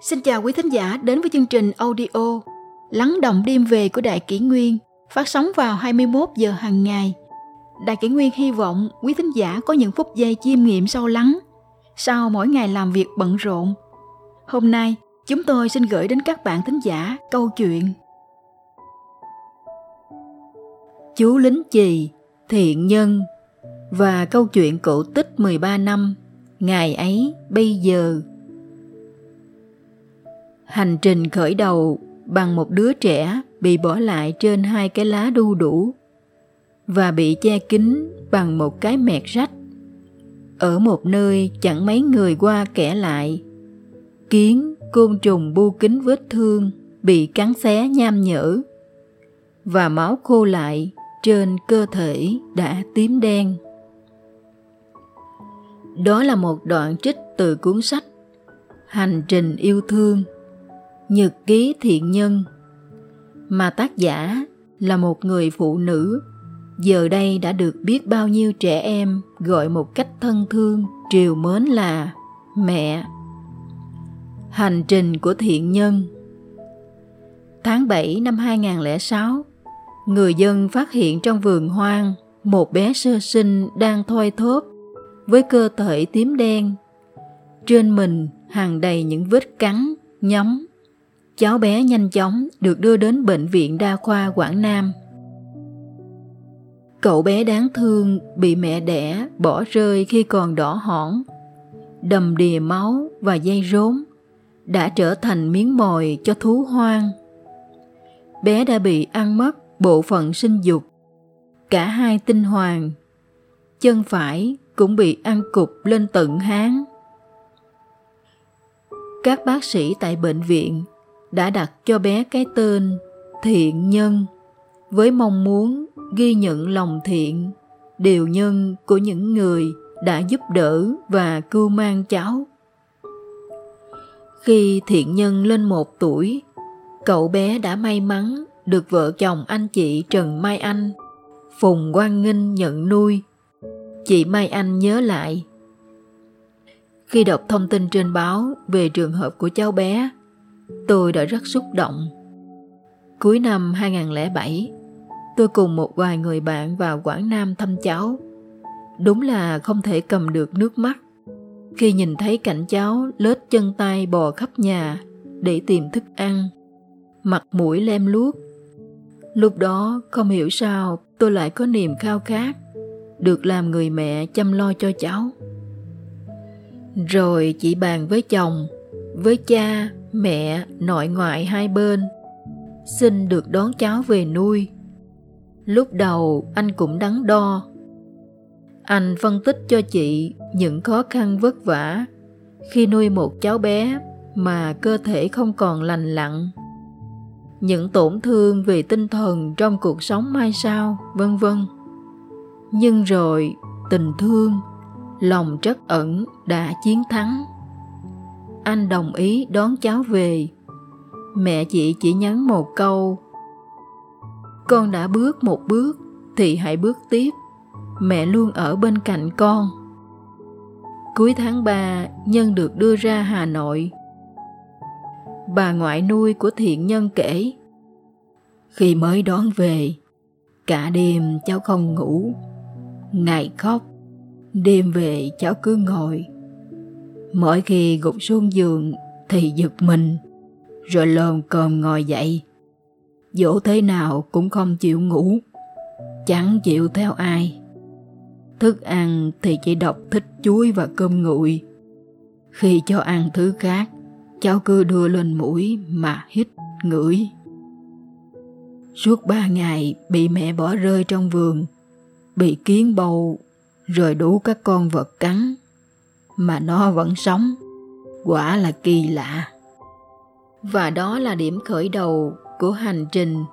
Xin chào quý thính giả đến với chương trình audio Lắng động đêm về của Đại Kỷ Nguyên phát sóng vào 21 giờ hàng ngày. Đại Kỷ Nguyên hy vọng quý thính giả có những phút giây chiêm nghiệm sâu lắng sau mỗi ngày làm việc bận rộn. Hôm nay, chúng tôi xin gửi đến các bạn thính giả câu chuyện Chú lính chì, thiện nhân và câu chuyện cổ tích 13 năm, ngày ấy bây giờ Hành trình khởi đầu bằng một đứa trẻ bị bỏ lại trên hai cái lá đu đủ và bị che kín bằng một cái mẹt rách. Ở một nơi chẳng mấy người qua kẻ lại, kiến côn trùng bu kín vết thương bị cắn xé nham nhở và máu khô lại trên cơ thể đã tím đen. Đó là một đoạn trích từ cuốn sách hành trình yêu thương. Nhật ký thiện nhân. Mà tác giả là một người phụ nữ, giờ đây đã được biết bao nhiêu trẻ em gọi một cách thân thương, triều mến là mẹ. Hành trình của thiện nhân. Tháng 7 năm 2006 người dân phát hiện trong vườn hoang một bé sơ sinh đang thoi thóp với cơ thể tím đen. Trên mình hàng đầy những vết cắn, nhấm cháu bé nhanh chóng được đưa đến bệnh viện đa khoa Quảng Nam. Cậu bé đáng thương bị mẹ đẻ bỏ rơi khi còn đỏ hỏn, đầm đìa máu và dây rốn, đã trở thành miếng mồi cho thú hoang. Bé đã bị ăn mất bộ phận sinh dục, cả hai tinh hoàng, chân phải cũng bị ăn cục lên tận háng. Các bác sĩ tại bệnh viện đã đặt cho bé cái tên thiện nhân với mong muốn ghi nhận lòng thiện, điều nhân của những người đã giúp đỡ và cưu mang cháu. Khi thiện nhân lên một tuổi, cậu bé đã may mắn được vợ chồng anh chị trần mai anh, phùng quang nghinh nhận nuôi. Chị mai anh nhớ lại, khi đọc thông tin trên báo về trường hợp của cháu bé tôi đã rất xúc động. Cuối năm 2007, tôi cùng một vài người bạn vào Quảng Nam thăm cháu. Đúng là không thể cầm được nước mắt khi nhìn thấy cảnh cháu lết chân tay bò khắp nhà để tìm thức ăn, mặt mũi lem luốc. Lúc đó không hiểu sao tôi lại có niềm khao khát được làm người mẹ chăm lo cho cháu. Rồi chị bàn với chồng, với cha mẹ, nội ngoại hai bên, xin được đón cháu về nuôi. Lúc đầu anh cũng đắn đo. Anh phân tích cho chị những khó khăn vất vả khi nuôi một cháu bé mà cơ thể không còn lành lặn. Những tổn thương về tinh thần trong cuộc sống mai sau, vân vân. Nhưng rồi tình thương, lòng trắc ẩn đã chiến thắng anh đồng ý đón cháu về. Mẹ chị chỉ nhắn một câu, con đã bước một bước thì hãy bước tiếp. Mẹ luôn ở bên cạnh con. Cuối tháng 3 nhân được đưa ra hà nội. Bà ngoại nuôi của thiện nhân kể, khi mới đón về, cả đêm cháu không ngủ. Ngày khóc, đêm về cháu cứ ngồi. Mỗi khi gục xuống giường thì giật mình, rồi lồm cồm ngồi dậy. Dỗ thế nào cũng không chịu ngủ, chẳng chịu theo ai. Thức ăn thì chỉ đọc thích chuối và cơm nguội. Khi cho ăn thứ khác, cháu cứ đưa lên mũi mà hít, ngửi. Suốt ba ngày bị mẹ bỏ rơi trong vườn, bị kiến bầu, rồi đủ các con vật cắn mà nó vẫn sống. Quả là kỳ lạ. Và đó là điểm khởi đầu của hành trình.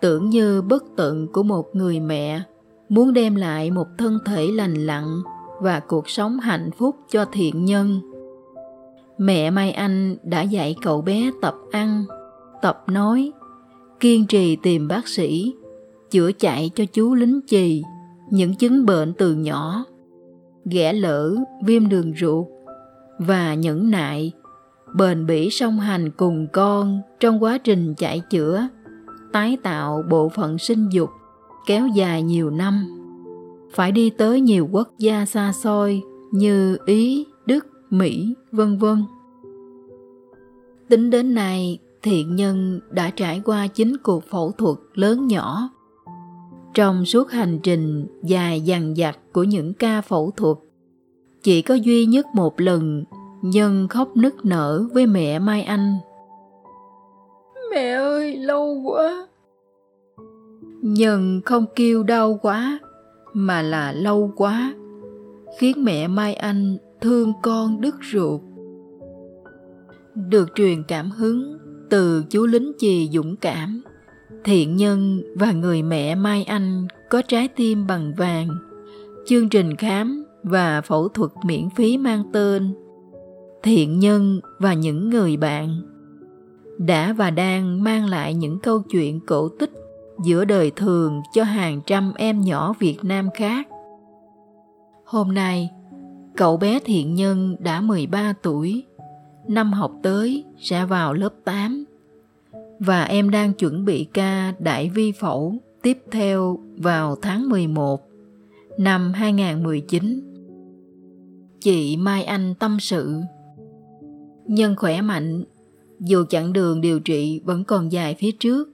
Tưởng như bất tận của một người mẹ muốn đem lại một thân thể lành lặn và cuộc sống hạnh phúc cho thiện nhân. Mẹ mai anh đã dạy cậu bé tập ăn, tập nói, kiên trì tìm bác sĩ, chữa chạy cho chú lính chì, những chứng bệnh từ nhỏ ghẻ lỡ, viêm đường ruột và nhẫn nại bền bỉ song hành cùng con trong quá trình chạy chữa, tái tạo bộ phận sinh dục kéo dài nhiều năm. Phải đi tới nhiều quốc gia xa xôi như Ý, Đức, Mỹ, vân vân. Tính đến nay, thiện nhân đã trải qua chín cuộc phẫu thuật lớn nhỏ. Trong suốt hành trình dài dằng dặc của những ca phẫu thuật, chỉ có duy nhất một lần Nhân khóc nức nở với mẹ Mai Anh. Mẹ ơi, lâu quá. Nhân không kêu đau quá, mà là lâu quá, khiến mẹ Mai Anh thương con đứt ruột. Được truyền cảm hứng từ chú lính chì dũng cảm, thiện nhân và người mẹ Mai Anh có trái tim bằng vàng. Chương trình khám và phẫu thuật miễn phí mang tên thiện nhân và những người bạn đã và đang mang lại những câu chuyện cổ tích giữa đời thường cho hàng trăm em nhỏ Việt Nam khác. Hôm nay, cậu bé thiện nhân đã 13 tuổi, năm học tới sẽ vào lớp 8 và em đang chuẩn bị ca đại vi phẫu tiếp theo vào tháng 11 năm 2019. Chị Mai Anh tâm sự Nhân khỏe mạnh, dù chặng đường điều trị vẫn còn dài phía trước.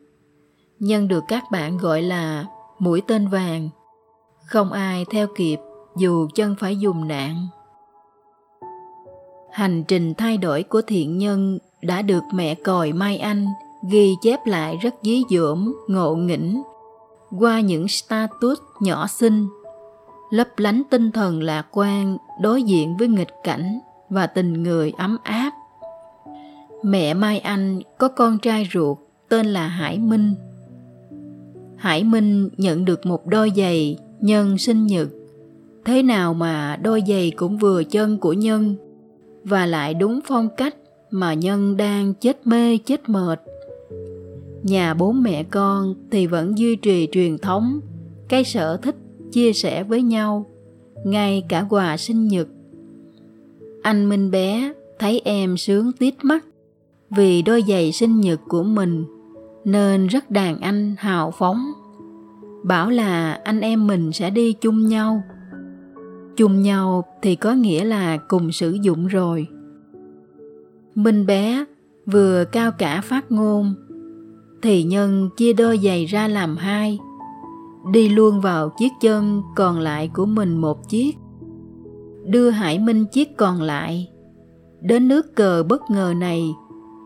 Nhân được các bạn gọi là mũi tên vàng. Không ai theo kịp dù chân phải dùng nạn. Hành trình thay đổi của thiện nhân đã được mẹ còi Mai Anh ghi chép lại rất dí dỏm, ngộ nghĩnh qua những status nhỏ xinh, lấp lánh tinh thần lạc quan đối diện với nghịch cảnh và tình người ấm áp. Mẹ Mai Anh có con trai ruột tên là Hải Minh. Hải Minh nhận được một đôi giày nhân sinh nhật. Thế nào mà đôi giày cũng vừa chân của nhân và lại đúng phong cách mà nhân đang chết mê chết mệt. Nhà bố mẹ con thì vẫn duy trì truyền thống. Cái sở thích chia sẻ với nhau, ngay cả quà sinh nhật. Anh Minh bé thấy em sướng tít mắt vì đôi giày sinh nhật của mình, nên rất đàn anh hào phóng. Bảo là anh em mình sẽ đi chung nhau. Chung nhau thì có nghĩa là cùng sử dụng rồi. Minh bé vừa cao cả phát ngôn thì nhân chia đôi giày ra làm hai đi luôn vào chiếc chân còn lại của mình một chiếc đưa hải minh chiếc còn lại đến nước cờ bất ngờ này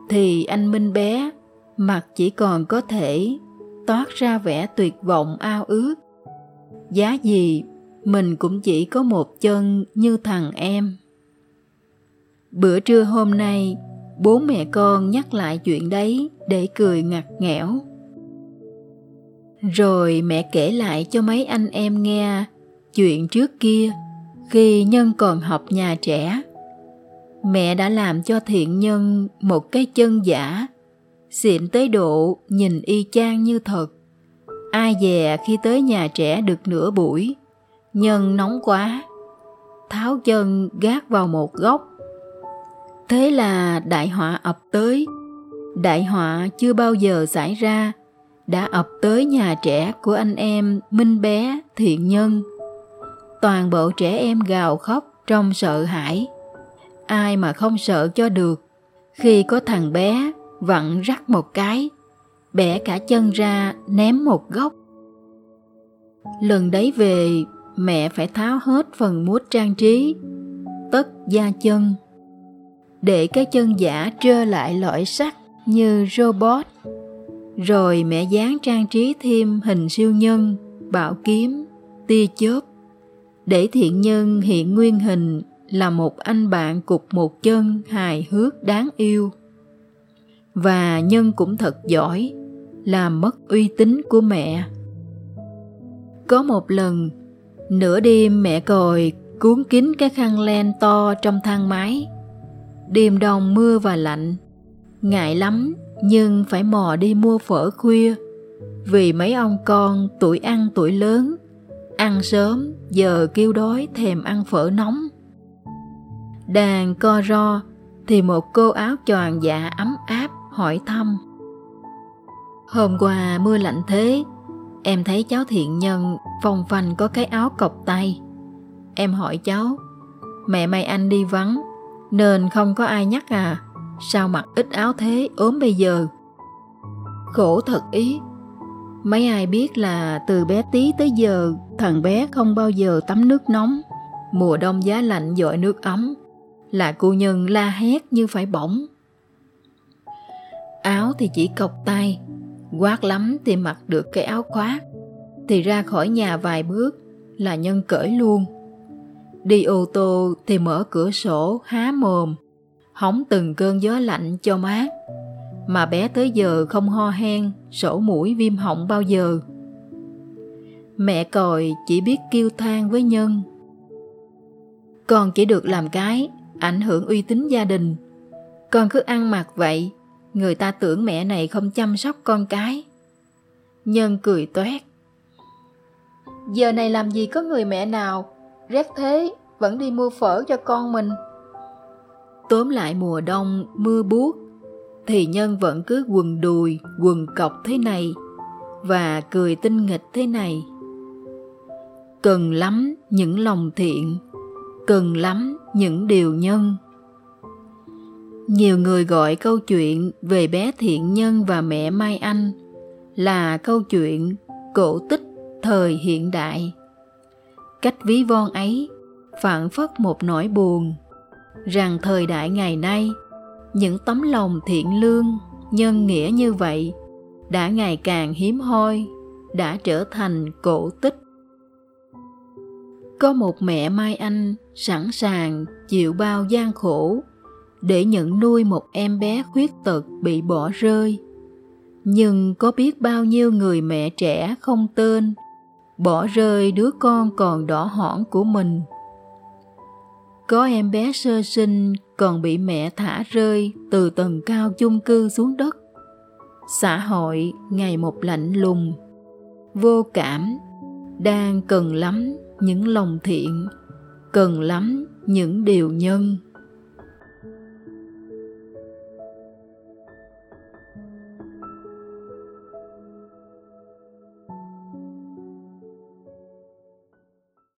thì anh Minh bé mặt chỉ còn có thể toát ra vẻ tuyệt vọng ao ước. Giá gì mình cũng chỉ có một chân như thằng em. Bữa trưa hôm nay, bố mẹ con nhắc lại chuyện đấy để cười ngặt nghẽo. Rồi mẹ kể lại cho mấy anh em nghe chuyện trước kia khi Nhân còn học nhà trẻ mẹ đã làm cho thiện nhân một cái chân giả, xịn tới độ nhìn y chang như thật ai dè khi tới nhà trẻ được nửa buổi, nhân nóng quá, tháo chân gác vào một góc thế là đại họa ập tới. Đại họa chưa bao giờ xảy ra. Đã ập tới nhà trẻ của anh em minh bé thiện nhân. Toàn bộ trẻ em gào khóc trong sợ hãi. Ai mà không sợ cho được. Khi có thằng bé vặn rắc một cái bẻ cả chân ra ném một góc. Lần đấy về, mẹ phải tháo hết phần mút trang trí, tất da chân để cái chân giả trơ lại lõi sắt như robot. Rồi mẹ dán trang trí thêm hình siêu nhân, bảo kiếm, tia chớp. Để thiện nhân hiện nguyên hình là một anh bạn cục một chân hài hước đáng yêu. Và nhân cũng thật giỏi làm mất uy tín của mẹ. Có một lần, nửa đêm mẹ còi cuốn kín cái khăn len to trong thang máy đêm đông mưa và lạnh ngại lắm nhưng phải mò đi mua phở khuya vì mấy ông con tuổi ăn tuổi lớn ăn sớm giờ kêu đói thèm ăn phở nóng đàn co ro thì một cô áo choàng dạ ấm áp hỏi thăm. Hôm qua mưa lạnh thế, em thấy cháu thiện nhân phòng phành có cái áo cộc tay. Em hỏi cháu, mẹ mày anh đi vắng nên không có ai nhắc à, sao mặc ít áo thế ốm bây giờ? Khổ thật ý, mấy ai biết là từ bé tí tới giờ thằng bé không bao giờ tắm nước nóng, mùa đông giá lạnh dội nước ấm, là cô nhân la hét như phải bỏng. Áo thì chỉ cộc tay, quát lắm thì mặc được cái áo khoác, thì ra khỏi nhà vài bước là nhân cởi luôn. Đi ô tô thì mở cửa sổ há mồm, hóng từng cơn gió lạnh cho mát. Mà bé tới giờ không ho hen, sổ mũi viêm họng bao giờ. Mẹ còi chỉ biết kêu than với Nhân. Con chỉ được làm cái, ảnh hưởng uy tín gia đình. Con cứ ăn mặc vậy, người ta tưởng mẹ này không chăm sóc con cái. Nhân cười toét. Giờ này làm gì có người mẹ nào rét thế vẫn đi mua phở cho con mình. Tóm lại mùa đông mưa buốt thì nhân vẫn cứ quần đùi, quần cọc thế này và cười tinh nghịch thế này. Cần lắm những lòng thiện, cần lắm những điều nhân. Nhiều người gọi câu chuyện về bé thiện nhân và mẹ Mai Anh là câu chuyện cổ tích thời hiện đại. Cách ví von ấy, phản phất một nỗi buồn. Rằng thời đại ngày nay, những tấm lòng thiện lương, nhân nghĩa như vậy, đã ngày càng hiếm hoi, đã trở thành cổ tích. Có một mẹ mai anh sẵn sàng chịu bao gian khổ để nhận nuôi một em bé khuyết tật bị bỏ rơi. Nhưng có biết bao nhiêu người mẹ trẻ không tên bỏ rơi đứa con còn đỏ hỏn của mình. Có em bé sơ sinh còn bị mẹ thả rơi từ tầng cao chung cư xuống đất. Xã hội ngày một lạnh lùng, vô cảm, đang cần lắm những lòng thiện, cần lắm những điều nhân.